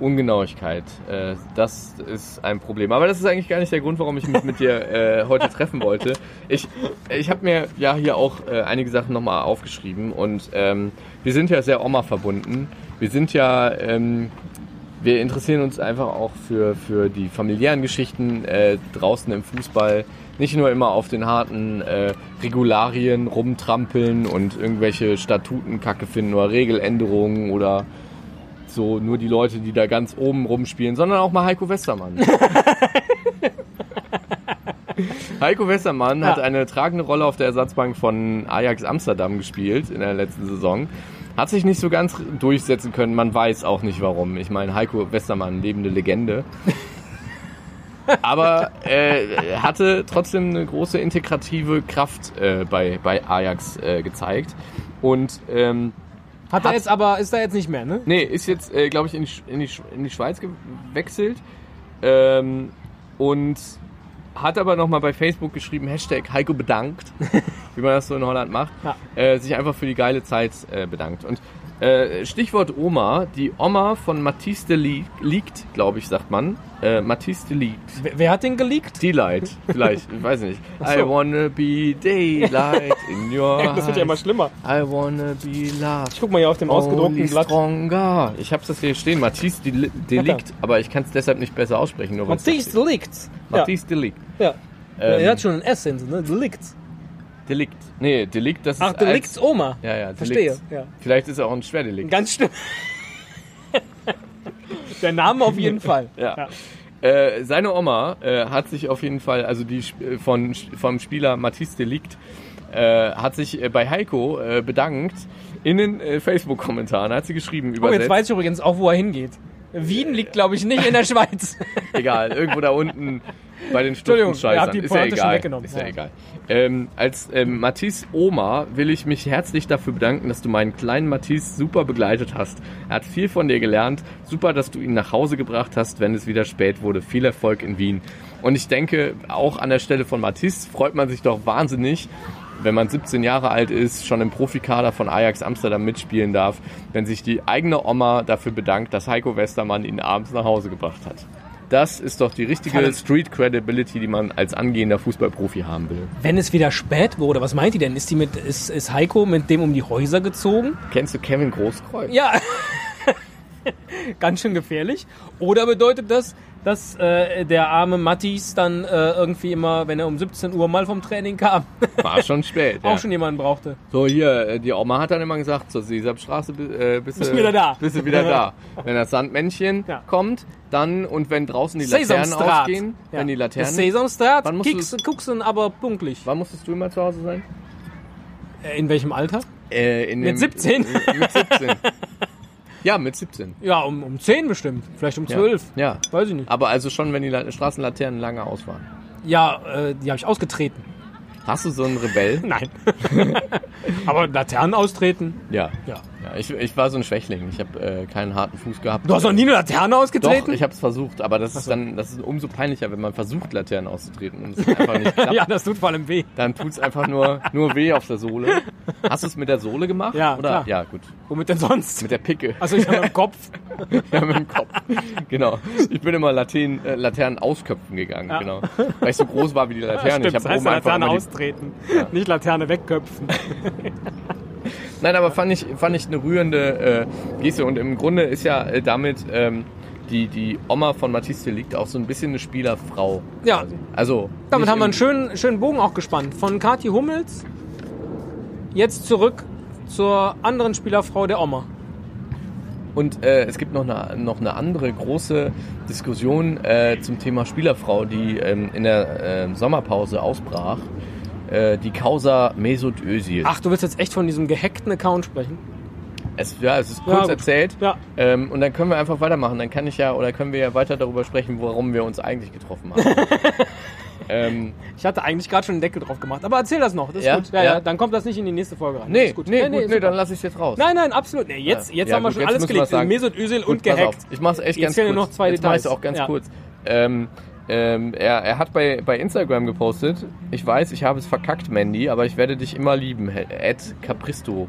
Ungenauigkeit. Äh, das ist ein Problem. Aber das ist eigentlich gar nicht der Grund, warum ich mich mit dir äh, heute treffen wollte. Ich, ich habe mir ja hier auch äh, einige Sachen nochmal aufgeschrieben und ähm, wir sind ja sehr Oma verbunden. Wir sind ja, ähm, wir interessieren uns einfach auch für, für die familiären Geschichten äh, draußen im Fußball. Nicht nur immer auf den harten äh, Regularien rumtrampeln und irgendwelche Statutenkacke finden oder Regeländerungen oder so nur die Leute, die da ganz oben rumspielen, sondern auch mal Heiko Westermann. Heiko Westermann hat Ja. eine tragende Rolle auf der Ersatzbank von Ajax Amsterdam gespielt in der letzten Saison. Hat sich nicht so ganz durchsetzen können, man weiß auch nicht warum. Ich meine, Heiko Westermann, lebende Legende. Aber äh, hatte trotzdem eine große integrative Kraft äh, bei, bei Ajax äh, gezeigt. Und ähm, Hat, er Hat- jetzt aber, ist er jetzt nicht mehr, ne? Nee, ist jetzt, äh, glaube ich, in die, in, die, in die Schweiz gewechselt. Ähm, und hat aber nochmal bei Facebook geschrieben, Hashtag Heiko bedankt, wie man das so in Holland macht. Ja. Äh, sich einfach für die geile Zeit äh, bedankt. Und Äh, Stichwort Oma. Die Oma von Matisse de liegt, glaube ich, sagt man. Äh, Matisse de Liegt. Wer, wer hat den geleakt? Daylight, vielleicht, ich weiß nicht. So. I wanna be daylight in your Das wird ja immer eyes. schlimmer. I wanna be loved. Ich guck mal hier auf dem ausgedruckten Blatt. stronger. Ich habe das hier stehen, Matisse de Delict, aber ich kann es deshalb nicht besser aussprechen. Nur Matisse steht. Delict. Matisse. Ja. ja. Ähm, er hat schon ein S hinten, ne? Delict. Delict. Nee, Delict, das ist Ach, Delicts als, Oma. Ja, ja, Verstehe. Delict. Ja. Vielleicht ist er auch ein Schwerdelikt. Ganz stimmt. Der Name auf jeden Fall. Ja. Äh, seine Oma äh, hat sich auf jeden Fall, also die Sp- von, vom Spieler Matisse Delict, äh, hat sich äh, bei Heiko äh, bedankt in den äh, Facebook-Kommentaren. Hat sie geschrieben, Oh, übersetzt. jetzt weiß ich übrigens auch, wo er hingeht. Wien liegt, glaube ich, nicht in der Schweiz. Egal, irgendwo da unten bei den er die ist ja egal. weggenommen. Ist ja, Ja. egal. Ähm, als ähm, Matisse Oma will ich mich herzlich dafür bedanken, dass du meinen kleinen Matisse super begleitet hast. Er hat viel von dir gelernt. Super, dass du ihn nach Hause gebracht hast, wenn es wieder spät wurde. Viel Erfolg in Wien. Und ich denke, auch an der Stelle von Matisse freut man sich doch wahnsinnig, wenn man 17 Jahre alt ist, schon im Profikader von Ajax Amsterdam mitspielen darf, wenn sich die eigene Oma dafür bedankt, dass Heiko Westermann ihn abends nach Hause gebracht hat. Das ist doch die richtige. Street Credibility, die man als angehender Fußballprofi haben will. Wenn es wieder spät wurde, was meint die denn? Ist, die mit, ist, ist Heiko mit dem um die Häuser gezogen? Kennst du Kevin Großkreuz? Ja. Ganz schön gefährlich. Oder bedeutet das, dass äh, der arme Mattis dann äh, irgendwie immer, wenn er um 17 Uhr mal vom Training kam, War schon spät. auch ja. schon jemanden brauchte? So, hier, äh, die Oma hat dann immer gesagt, zur Sesamstraße äh, bist, du wieder da. Bist du wieder da. Wenn das Sandmännchen Ja. kommt, dann, und wenn draußen die Laternen ausgehen, Ja. wenn die Laternen... Sesamstraat, kickst, guckst du aber pünktlich. Wann musstest du immer zu Hause sein? Äh, In welchem Alter? Äh, in Mit dem- 17? Äh, mit 17. ja, mit 17. Ja, um, um 10 bestimmt. Vielleicht um 12. Ja. Weiß ich nicht. Aber also schon, wenn die La Straßenlaternen lange aus waren. Ja, äh, die habe ich ausgetreten. Hast du so einen Rebell? Nein. aber Laternen austreten? Ja. Ja. Ja ich, ich war so ein Schwächling. Ich habe äh, keinen harten Fuß gehabt. Du hast noch nie eine Laterne Doch, ausgetreten? ich habe es versucht, aber das ist dann das ist umso peinlicher, wenn man versucht, Laternen auszutreten und es einfach nicht klappt. ja, das tut vor allem weh. Dann tut's einfach nur, nur weh auf der Sohle. Hast du es mit der Sohle gemacht? Ja, Oder? klar. Ja, gut. Womit denn sonst? Mit der Picke. Also ich habe im Kopf. Ja, mit dem Kopf. Genau. Ich bin immer Laternen, äh, Laternen ausköpfen gegangen, Ja. genau. Weil ich so groß war wie die Laterne. Stimmt, ich das habe heißt oben Laterne immer die, austreten. Nicht Laterne wegköpfen. Nein, aber fand ich, fand ich eine rührende äh, Geste. Und im Grunde ist ja äh, damit ähm, die, die Oma von Matisse liegt auch so ein bisschen eine Spielerfrau. Ja. quasi. Also. Damit haben wir einen schönen, schönen Bogen auch gespannt. Von Kathi Hummels jetzt zurück zur anderen Spielerfrau der Oma. Und äh, es gibt noch eine, noch eine andere große Diskussion äh, zum Thema Spielerfrau, die ähm, in der äh, Sommerpause ausbrach. Äh, die Causa Mesut Özil. Ach, du willst jetzt echt von diesem gehackten Account sprechen? Es, ja, es ist Ja, kurz gut. erzählt. Ja. Ähm, und dann können wir einfach weitermachen. Dann kann ich ja, oder können wir ja weiter darüber sprechen, warum wir uns eigentlich getroffen haben. ähm, Ich hatte eigentlich gerade schon einen Deckel drauf gemacht. Aber erzähl das noch. Das Ja? Ja, ja. Ja. dann kommt das nicht in die nächste Folge rein. nee, ist gut. nee, gut, nee, super. dann lasse ich es jetzt raus. Nein, nein, absolut. Nee, jetzt jetzt Ja, haben wir gut, schon jetzt alles wir gelegt. Mesut Özil Gut, und gehackt. auf. Ich mache es echt Jetzt ganz kurz. nur noch zwei Jetzt Details. auch ganz Ja. kurz. Ähm, ähm, er, er hat bei, bei Instagram gepostet, ich weiß, ich habe es verkackt, Mandy, aber ich werde dich immer lieben. Ed Capristo.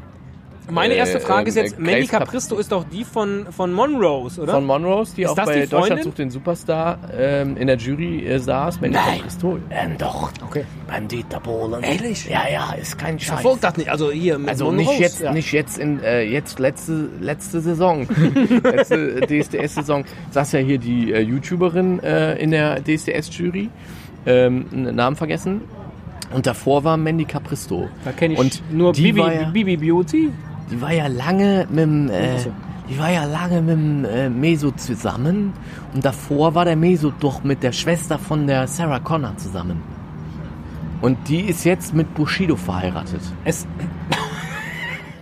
Meine erste Äh, Frage ist ähm, jetzt, äh, Mandy Capristo ist doch die von, von Monrose, oder? Von Monrose, die Ist auch das bei die? Deutschland sucht den Superstar ähm, in der Jury äh, saß. Mandy Nein. Capristo. Ähm, doch. Okay. Beim Dieter Bohlen. Ehrlich? Ja, ja, ist kein Scheiß. verfolge das nicht. Also hier mit Also Monrose, nicht jetzt, ja. nicht jetzt in äh, jetzt letzte letzte Saison, letzte DSDS-Saison saß ja hier die äh, YouTuberin äh, in der DSDS-Jury, ähm, einen Namen vergessen. Und davor war Mandy Capristo. Da kenne ich Und nur Bibi, ja- Bibi Beauty. Die war ja lange mit dem, äh, die war ja lange mit dem äh, Mesut zusammen. Und davor war der Mesut doch mit der Schwester von der Sarah Connor zusammen. Und die ist jetzt mit Bushido verheiratet. Es,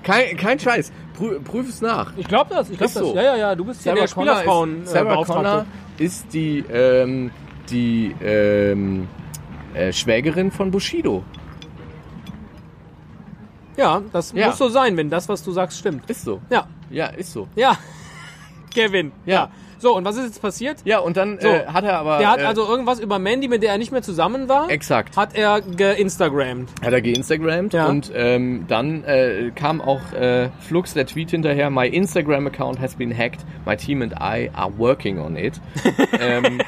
Kein, kein Scheiß. Prü prüf es nach. ich glaube das. Ich glaube das. so. Ja, ja, ja. Du bist ja der Spielerfrauen ist, äh, Sarah Connor ist die, ähm, die ähm, äh, Schwägerin von Bushido. Ja, das Ja. muss so sein, wenn das, was du sagst, stimmt. Ist so. Ja, Ja, ist so. ja. Kevin. Ja. So, und was ist jetzt passiert? Ja, und dann So. äh, hat er aber... Der hat äh, also irgendwas über Mandy, mit der er nicht mehr zusammen war, Exakt. hat er geinstagrammt. Hat er geinstagrammt Ja. und ähm, dann äh, kam auch äh, Flux der Tweet hinterher, my Instagram account has been hacked, my team and I are working on it. ähm,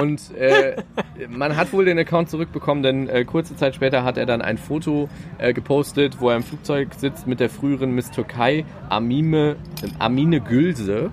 und äh, man hat wohl den Account zurückbekommen, denn äh, kurze Zeit später hat er dann ein Foto äh, gepostet, wo er im Flugzeug sitzt mit der früheren Miss Türkei Amime, Amine Gülse.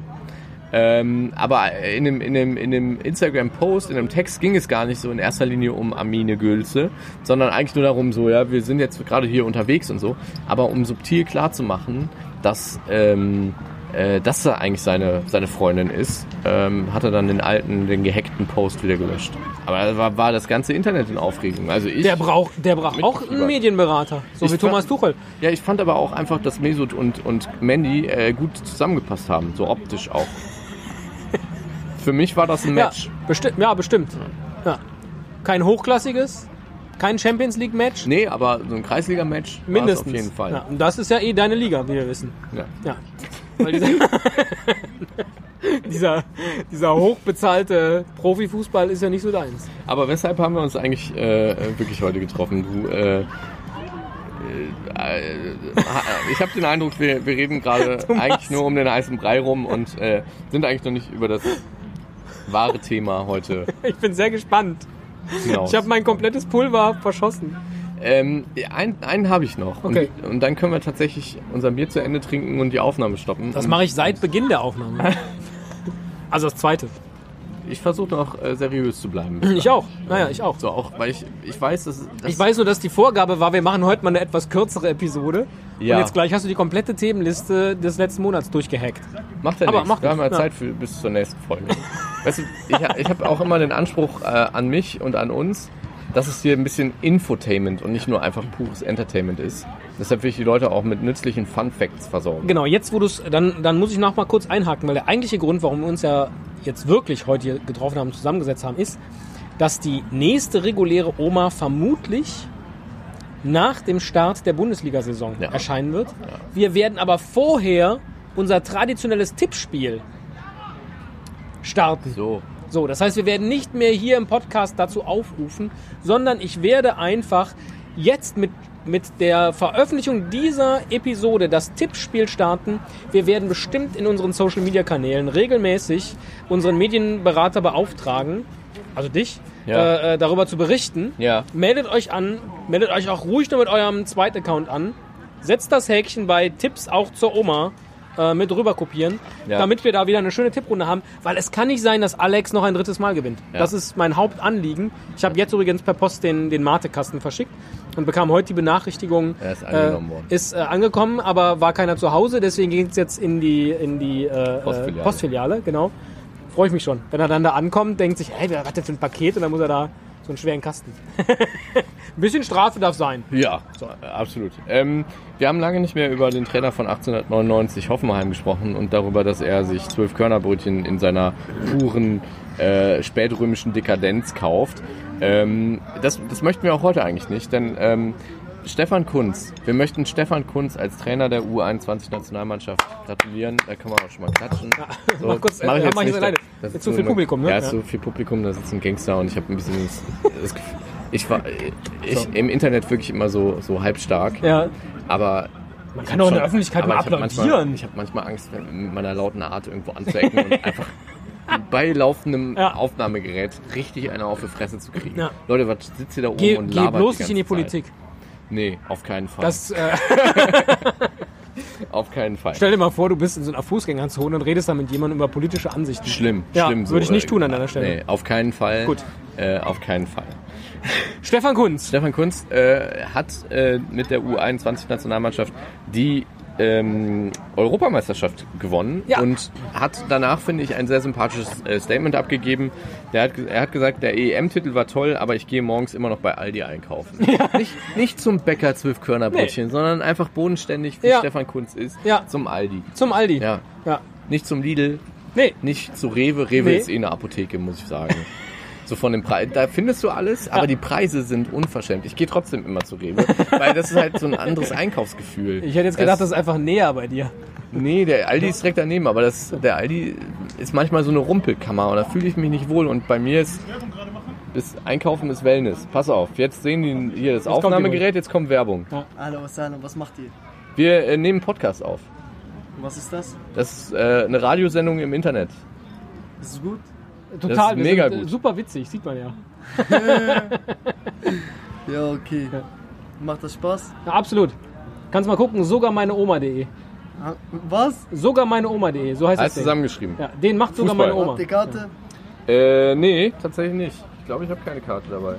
Ähm, aber in dem, in dem, in dem Instagram-Post, in dem Text ging es gar nicht so in erster Linie um Amine Gülse, sondern eigentlich nur darum, so, ja, wir sind jetzt gerade hier unterwegs und so, aber um subtil klarzumachen, dass, ähm, äh, dass er eigentlich seine, seine Freundin ist, ähm, hat er dann den alten, den gehackten Post wieder gelöscht. Aber da war, war das ganze Internet in Aufregung. Also ich, Der braucht, der braucht auch einen. Medienberater, so Ich wie Thomas Tuchel. ja, ich fand aber auch einfach, dass Mesut und, und Mandy äh, gut zusammengepasst haben, so optisch auch. Für mich war das ein Match. Ja, bestimmt. Ja, bestimmt. Ja. Kein hochklassiges, kein Champions League Match, Nee, aber so ein Kreisliga-Match war es mindestens. auf jeden Fall. Ja, und das ist ja eh deine Liga, wie wir wissen. Ja. Ja. Weil dieser, dieser, dieser hochbezahlte Profifußball ist ja nicht so deins. Aber weshalb haben wir uns eigentlich äh, wirklich heute getroffen? Du, äh, äh, äh, ich habe den Eindruck, wir, wir reden gerade eigentlich nur um den heißen Brei rum und äh, sind eigentlich noch nicht über das wahre Thema heute Ich bin sehr gespannt. hinaus. Ich habe mein komplettes Pulver verschossen. Ähm, einen einen habe ich noch. Okay. Und, und dann können wir tatsächlich unser Bier zu Ende trinken und die Aufnahme stoppen. Das mache ich seit Beginn der Aufnahme. Also das zweite. Ich versuche noch äh, seriös zu bleiben. Ich auch. Naja, ich auch. So, auch, weil ich, ich weiß, dass, dass Ich weiß nur, dass die Vorgabe war, wir machen heute mal eine etwas kürzere Episode. Ja. Und jetzt gleich hast du die komplette Themenliste des letzten Monats durchgehackt. Macht ja Aber nichts. macht Wir haben ja. Zeit für, bis zur nächsten Folge. weißt du, ich, ich habe auch immer den Anspruch äh, an mich und an uns, dass es hier ein bisschen Infotainment und nicht nur einfach pures Entertainment ist. Deshalb will ich die Leute auch mit nützlichen Fun Facts versorgen. Genau, jetzt wo du es, dann, dann muss ich noch mal kurz einhaken, weil der eigentliche Grund, warum wir uns ja jetzt wirklich heute hier getroffen haben, zusammengesetzt haben, ist, dass die nächste reguläre Oma vermutlich nach dem Start der Bundesliga-Saison Ja. erscheinen wird. Wir werden aber vorher unser traditionelles Tippspiel starten. So. So, das heißt, wir werden nicht mehr hier im Podcast dazu aufrufen, sondern ich werde einfach jetzt mit, mit der Veröffentlichung dieser Episode das Tippspiel starten. Wir werden bestimmt in unseren Social Media Kanälen regelmäßig unseren Medienberater beauftragen, also dich, Ja. äh, äh, darüber zu berichten. Ja. Meldet euch an, meldet euch auch ruhig nur mit eurem zweiten Account an. Setzt das Häkchen bei Tipps auch zur Oma äh, mit rüber kopieren, Ja. damit wir da wieder eine schöne Tipprunde haben, weil es kann nicht sein, dass Alex noch ein drittes Mal gewinnt. Ja. Das ist mein Hauptanliegen. Ich habe jetzt übrigens per Post den, den Mate-Kasten verschickt und bekam heute die Benachrichtigung, Er ist angenommen worden. ist äh, angekommen, aber war keiner zu Hause, deswegen ging es jetzt in die, in die äh, Postfiliale. Postfiliale. Postfiliale, genau. Freue ich mich schon. Wenn er dann da ankommt, denkt sich, hey, was denn für ein Paket? Und dann muss er da so einen schweren Kasten. ein bisschen Strafe darf sein. Ja, so, absolut. Ähm, wir haben lange nicht mehr über den Trainer von 1899 Hoffenheim gesprochen und darüber, dass er sich zwölf Körnerbrötchen in seiner puren äh, spätrömischen Dekadenz kauft. Ähm, das, das möchten wir auch heute eigentlich nicht, denn ähm, Stefan Kunz, wir möchten Stefan Kunz als Trainer der U21-Nationalmannschaft gratulieren. Da kann man auch schon mal klatschen. So, mach kurz, das mach äh, ich jetzt mach ich nicht. so alleine. Das Ist zu so viel Publikum, ne? Ja, ist so viel Publikum, da sitzt ein Gangster und ich habe ein bisschen das, Gefühl, ich war ich, im Internet wirklich immer so, so halbstark. Ja. Aber Man kann doch in der Öffentlichkeit mal ich hab manchmal, applaudieren. ich habe manchmal Angst, wenn- mit meiner lauten Art irgendwo anzuecken und einfach bei laufendem Ja. Aufnahmegerät richtig eine auf die Fresse zu kriegen. Ja. Leute, was sitzt ihr da oben Geh, und geh labert bloß die nicht in die ganze Politik. Nee, auf keinen Fall. Das, äh, auf keinen Fall. stell dir mal vor, du bist in so einer Fußgängerzone und redest da mit jemandem über politische Ansichten. Schlimm, Ja, schlimm. so, würde ich nicht äh, tun an deiner Stelle. Nee, auf keinen Fall. Gut. Äh, auf keinen Fall. Stefan Kunz. Stefan Kunz äh, hat äh, mit der U21-Nationalmannschaft die ähm, Europameisterschaft gewonnen Ja. und hat danach, finde ich, ein sehr sympathisches äh, Statement abgegeben. Hat, er hat gesagt, der EM-Titel war toll, aber ich gehe morgens immer noch bei Aldi einkaufen. Nicht, nicht zum Bäcker zwölf Körnerbrötchen, sondern einfach bodenständig, wie Ja. Stefan Kunz ist, Ja. zum Aldi. Zum Aldi. Ja. ja. Nicht zum Lidl, Nee. nicht zu Rewe. Rewe Nee. ist eh eine Apotheke, muss ich sagen. So von dem Preis. Da findest du alles, aber die Preise sind unverschämt. Ich gehe trotzdem immer zu Rewe, weil das ist halt so ein anderes Einkaufsgefühl. Ich hätte jetzt gedacht, das ist einfach näher bei dir. Nee, der Aldi ist direkt daneben, aber das, der Aldi ist manchmal so eine Rumpelkammer und da fühle ich mich nicht wohl und bei mir ist das Einkaufen ist Wellness. Pass auf, jetzt sehen die hier das die Aufnahmegerät, jetzt kommt Werbung. Hallo, was, hallo, was macht ihr? Wir äh, nehmen Podcast auf. Was ist das? Das ist äh, eine Radiosendung im Internet. Ist es gut? Total, ist wir mega sind, äh, gut. super witzig, sieht man ja. Ja, okay. Macht das Spaß? ja absolut. Kannst mal gucken, sogar meine Oma.de. Was? Sogar meine Oma.de, so heißt Alles das Ding. zusammengeschrieben. Ja, den macht sogar Fußball. meine Oma. Habt ihr Karte? Äh, nee, tatsächlich nicht. Ich glaube, ich habe keine Karte dabei.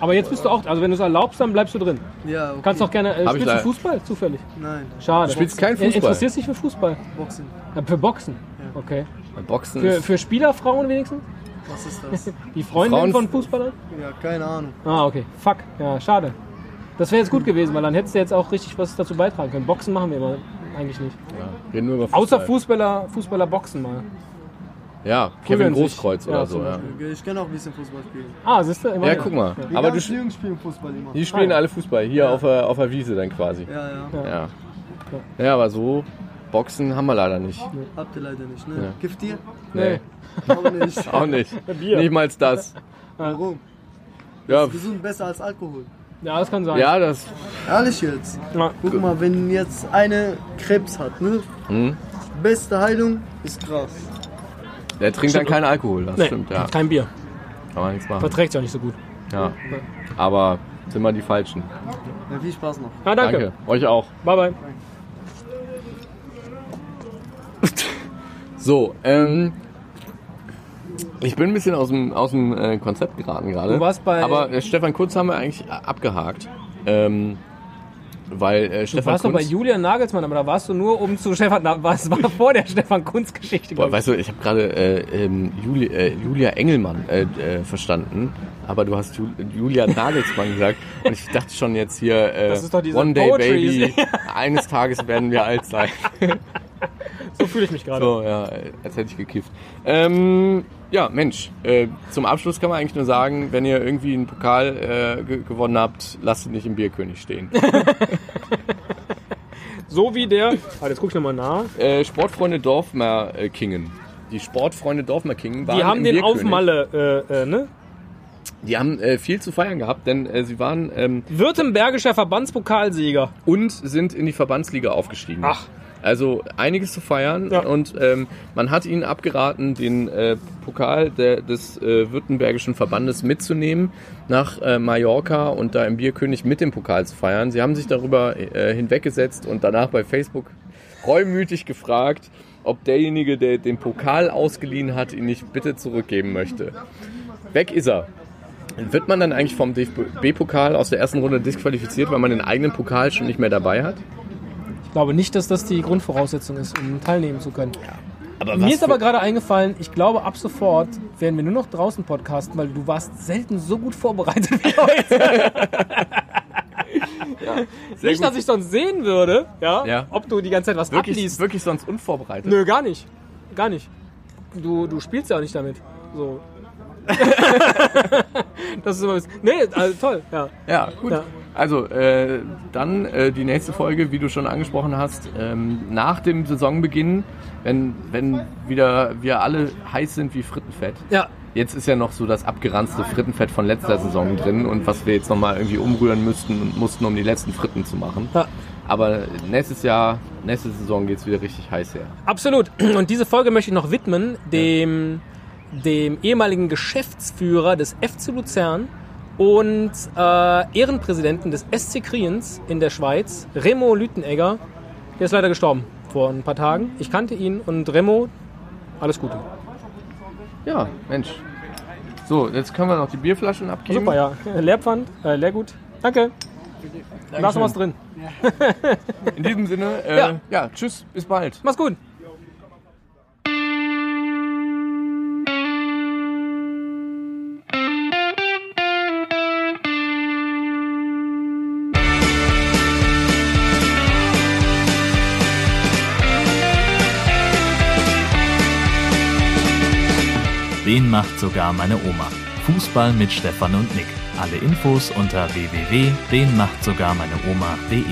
Aber jetzt bist du auch, also wenn du es erlaubst, dann bleibst du drin. Ja, okay. Kannst auch gerne, äh, Hab ich spielst du Fußball? Zufällig. Nein, Schade. Du spielst keinen Äh, Fußball? Interessierst dich für Fußball? Boxen. Ja, für Boxen? Okay. Boxen Für, ist für Spielerfrauen wenigstens? Was ist das? Die Freundin Frauen- von Fußballern? ja, keine Ahnung. Ah, okay. Fuck. Ja, schade. Das wäre jetzt gut gewesen, weil dann hättest du jetzt auch richtig was dazu beitragen können. Boxen machen wir immer eigentlich nicht. reden nur über Fußball. Außer Fußballer, Fußballer boxen mal. Ja, Kevin Prügeln sich. Großkreuz Ja, oder zum so. Ja. Ich kann auch ein bisschen Fußball spielen. Ah, siehst du? ja guck mal. Die Aber du, ganzen spielen Fußball immer. die spielen Ah, ja. alle Fußball. Hier auf, der, auf der Wiese dann quasi. Ja, ja. Ja. Ja, aber so Boxen haben wir leider nicht. Habt ihr leider nicht, ne? Ja. Gift ihr? Nee, Auch nicht. auch nicht. Bier. Nicht mal das. Warum? Ja, Gesund besser als Alkohol. Ja, das kann sein. ja das. Ehrlich jetzt. Ja. Guck mal, wenn jetzt eine Krebs hat, ne? Hm? Beste Heilung ist Gras. Der trinkt dann keinen Alkohol, das Nee, stimmt, ja. kein Bier. Kann man nichts machen. Verträgt sich auch nicht so gut. Ja. Aber sind wir die Falschen. Ja, viel Spaß noch. Ah, danke. Danke. Euch auch. Bye, bye. So, ähm. Ich bin ein bisschen aus dem, aus dem äh, Konzept geraten gerade. Du warst bei- Aber äh, Stefan Kunz haben wir eigentlich äh, abgehakt. Ähm, weil äh, Du Stefan warst doch bei Kunz. Julian Nagelsmann, aber da warst du nur um zu Stefan. Was war vor der Stefan Kunz-Geschichte? Boah, weißt du, ich habe gerade äh, ähm, Juli, äh, Julia Engelmann äh, äh, verstanden, aber du hast Ju Julia Nagelsmann gesagt und ich dachte schon jetzt hier äh, Das ist doch diese One Day Poetry. Baby, eines Tages werden wir alt sein. So fühle ich mich gerade. So, ja, als hätte ich gekifft. Ähm, ja, Mensch, äh, zum Abschluss kann man eigentlich nur sagen, wenn ihr irgendwie einen Pokal äh, ge gewonnen habt, lasst ihn nicht im Bierkönig stehen. So wie der. Ah, jetzt guck ich nochmal nach. äh, Sportfreunde Dorfmer-Kingen. Die Sportfreunde Dorfmer-Kingen waren Die haben im den Bierkönig. auf Malle, äh, äh, ne? Die haben äh, viel zu feiern gehabt, denn äh, sie waren ähm, Württembergischer Verbandspokalsieger. und sind in die Verbandsliga aufgestiegen. Ach. Also einiges zu feiern Ja. und ähm, man hat ihnen abgeraten, den äh, Pokal der, des äh, Württembergischen Verbandes mitzunehmen nach äh, Mallorca und da im Bierkönig mit dem Pokal zu feiern. Sie haben sich darüber äh, hinweggesetzt und danach bei Facebook reumütig gefragt, ob derjenige, der den Pokal ausgeliehen hat, ihn nicht bitte zurückgeben möchte. Weg ist er. Wird man dann eigentlich vom DFB-Pokal aus der ersten Runde disqualifiziert, weil man den eigenen Pokal schon nicht mehr dabei hat? Ich glaube nicht, dass das die Grundvoraussetzung ist, um teilnehmen zu können. Aber Mir ist aber gerade eingefallen, ich glaube, ab sofort werden wir nur noch draußen podcasten, weil du warst selten so gut vorbereitet wie heute. nicht, dass ich sonst sehen würde, ja, Ja. ob du die ganze Zeit was wirklich, abliest. wirklich sonst unvorbereitet. Nö, gar nicht. Gar nicht. Du, du spielst ja auch nicht damit. So. das ist immer. Nee, also toll, ja. Ja, gut. Ja. Also, äh, dann äh, die nächste Folge, wie du schon angesprochen hast, ähm, nach dem Saisonbeginn, wenn, wenn wieder wir alle heiß sind wie Frittenfett. Ja, Jetzt ist ja noch so das abgeranzte Frittenfett von letzter Saison drin und was wir jetzt nochmal irgendwie umrühren müssten und mussten, um die letzten Fritten zu machen. Ja. Aber nächstes Jahr, nächste Saison geht's wieder richtig heiß her. absolut. Und diese Folge möchte ich noch widmen dem, dem ehemaligen Geschäftsführer des FC Luzern und äh, Ehrenpräsidenten des SC Kriens in der Schweiz, Remo Lütenegger. Der ist leider gestorben vor ein paar Tagen. Ich kannte ihn und Remo, alles Gute. Ja, Mensch. So, jetzt können wir noch die Bierflaschen abgeben. Super, ja. Leerpfand, äh, Leergut. Danke. Da ist noch was drin. In diesem Sinne, äh, Ja. ja, tschüss, bis bald. Mach's gut. Den macht sogar meine Oma. Fußball mit Stefan und Nick. Alle Infos unter www.denmachtsogarmeineoma.de.